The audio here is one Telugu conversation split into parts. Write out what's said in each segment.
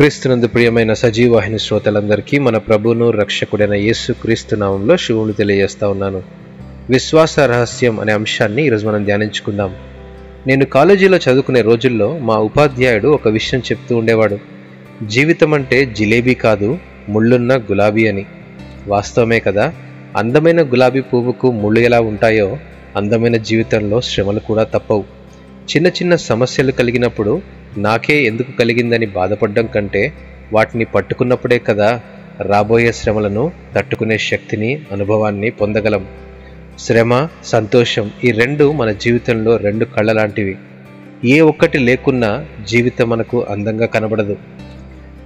క్రీస్తునందు ప్రియమైన సజీవాహిని శ్రోతలందరికీ మన ప్రభువును రక్షకుడైన యేసు క్రీస్తు నామంలో శివుని తెలియజేస్తా ఉన్నాను. విశ్వాస రహస్యం అనే అంశాన్ని ఈరోజు మనం ధ్యానించుకుందాం. నేను కాలేజీలో చదువుకునే రోజుల్లో మా ఉపాధ్యాయుడు ఒక విషయం చెప్తూ ఉండేవాడు. జీవితం అంటే జిలేబీ కాదు ముళ్ళున్న గులాబీ అని. వాస్తవమే కదా అందమైన గులాబీ పువ్వుకు ముళ్ళు ఎలా ఉంటాయో అందమైన జీవితంలో శ్రమలు కూడా తప్పవు. చిన్న చిన్న సమస్యలు కలిగినప్పుడు నాకే ఎందుకు కలిగిందని బాధపడడం కంటే వాటిని పట్టుకున్నప్పుడే కదా రాబోయే శ్రమలను తట్టుకునే శక్తిని అనుభవాన్ని పొందగలం. శ్రమ సంతోషం ఈ రెండు మన జీవితంలో రెండు కళ్ళ లాంటివి ఏ ఒక్కటి లేకున్నా జీవితం మనకు అందంగా కనబడదు.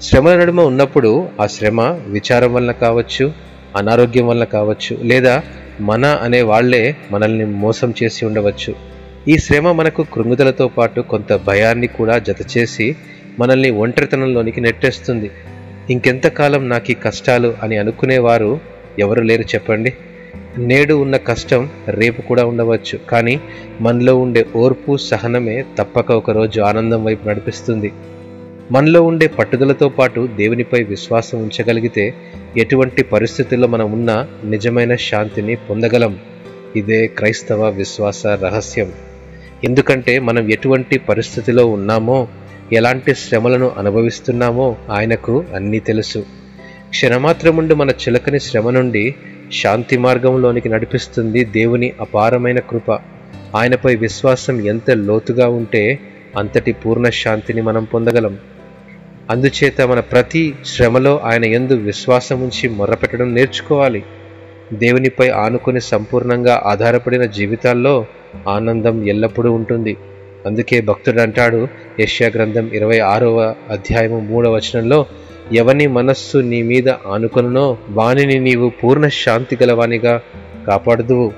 శ్రమ నడుమ ఉన్నప్పుడు ఆ శ్రమ విచారం వలన కావచ్చు అనారోగ్యం వలన కావచ్చు లేదా మన అనే వాళ్ళే మనల్ని మోసం చేసి ఉండవచ్చు. ఈ శ్రమ మనకు కృంగుదలతో పాటు కొంత భయాన్ని కూడా జతచేసి మనల్ని ఒంటరితనంలోనికి నెట్టేస్తుంది. ఇంకెంతకాలం నాకు ఈ కష్టాలు అని అనుకునేవారు ఎవరు లేరు చెప్పండి. నేడు ఉన్న కష్టం రేపు కూడా ఉండవచ్చు కానీ మనలో ఉండే ఓర్పు సహనమే తప్పక ఒకరోజు ఆనందం వైపు నడిపిస్తుంది. మనలో ఉండే పట్టుదలతో పాటు దేవునిపై విశ్వాసం ఉంచగలిగితే ఎటువంటి పరిస్థితుల్లో మనం ఉన్నా నిజమైన శాంతిని పొందగలం. ఇదే క్రైస్తవ విశ్వాస రహస్యం. ఎందుకంటే మనం ఎటువంటి పరిస్థితిలో ఉన్నామో ఎలాంటి శ్రమలను అనుభవిస్తున్నామో ఆయనకు అన్నీ తెలుసు. క్షణమాత్రముండి మన చిలకని శ్రమ నుండి శాంతి మార్గంలోనికి నడిపిస్తుంది దేవుని అపారమైన కృప. ఆయనపై విశ్వాసం ఎంత లోతుగా ఉంటే అంతటి పూర్ణ శాంతిని మనం పొందగలం. అందుచేత మన ప్రతి శ్రమలో ఆయన ఎందు విశ్వాసం ఉంచి మొర్రపెట్టడం నేర్చుకోవాలి. దేవునిపై ఆనుకుని సంపూర్ణంగా ఆధారపడిన జీవితాల్లో ఆనందం ఎల్లప్పుడూ ఉంటుంది. అందుకే భక్తుడు అంటాడు యష్యా గ్రంథం ఇరవై ఆరవ అధ్యాయము మూడవ వచనంలో ఎవని మనస్సు నీ మీద ఆనుకునునో వానిని నీవు పూర్ణ శాంతి గలవానిగా కాపాడుదువు.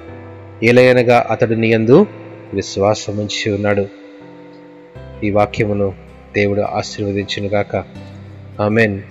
ఏలయనగా అతడు నీయందు విశ్వాసముంచి ఉన్నాడు. ఈ వాక్యమును దేవుడు ఆశీర్వదించునుగాక. ఆమెన్.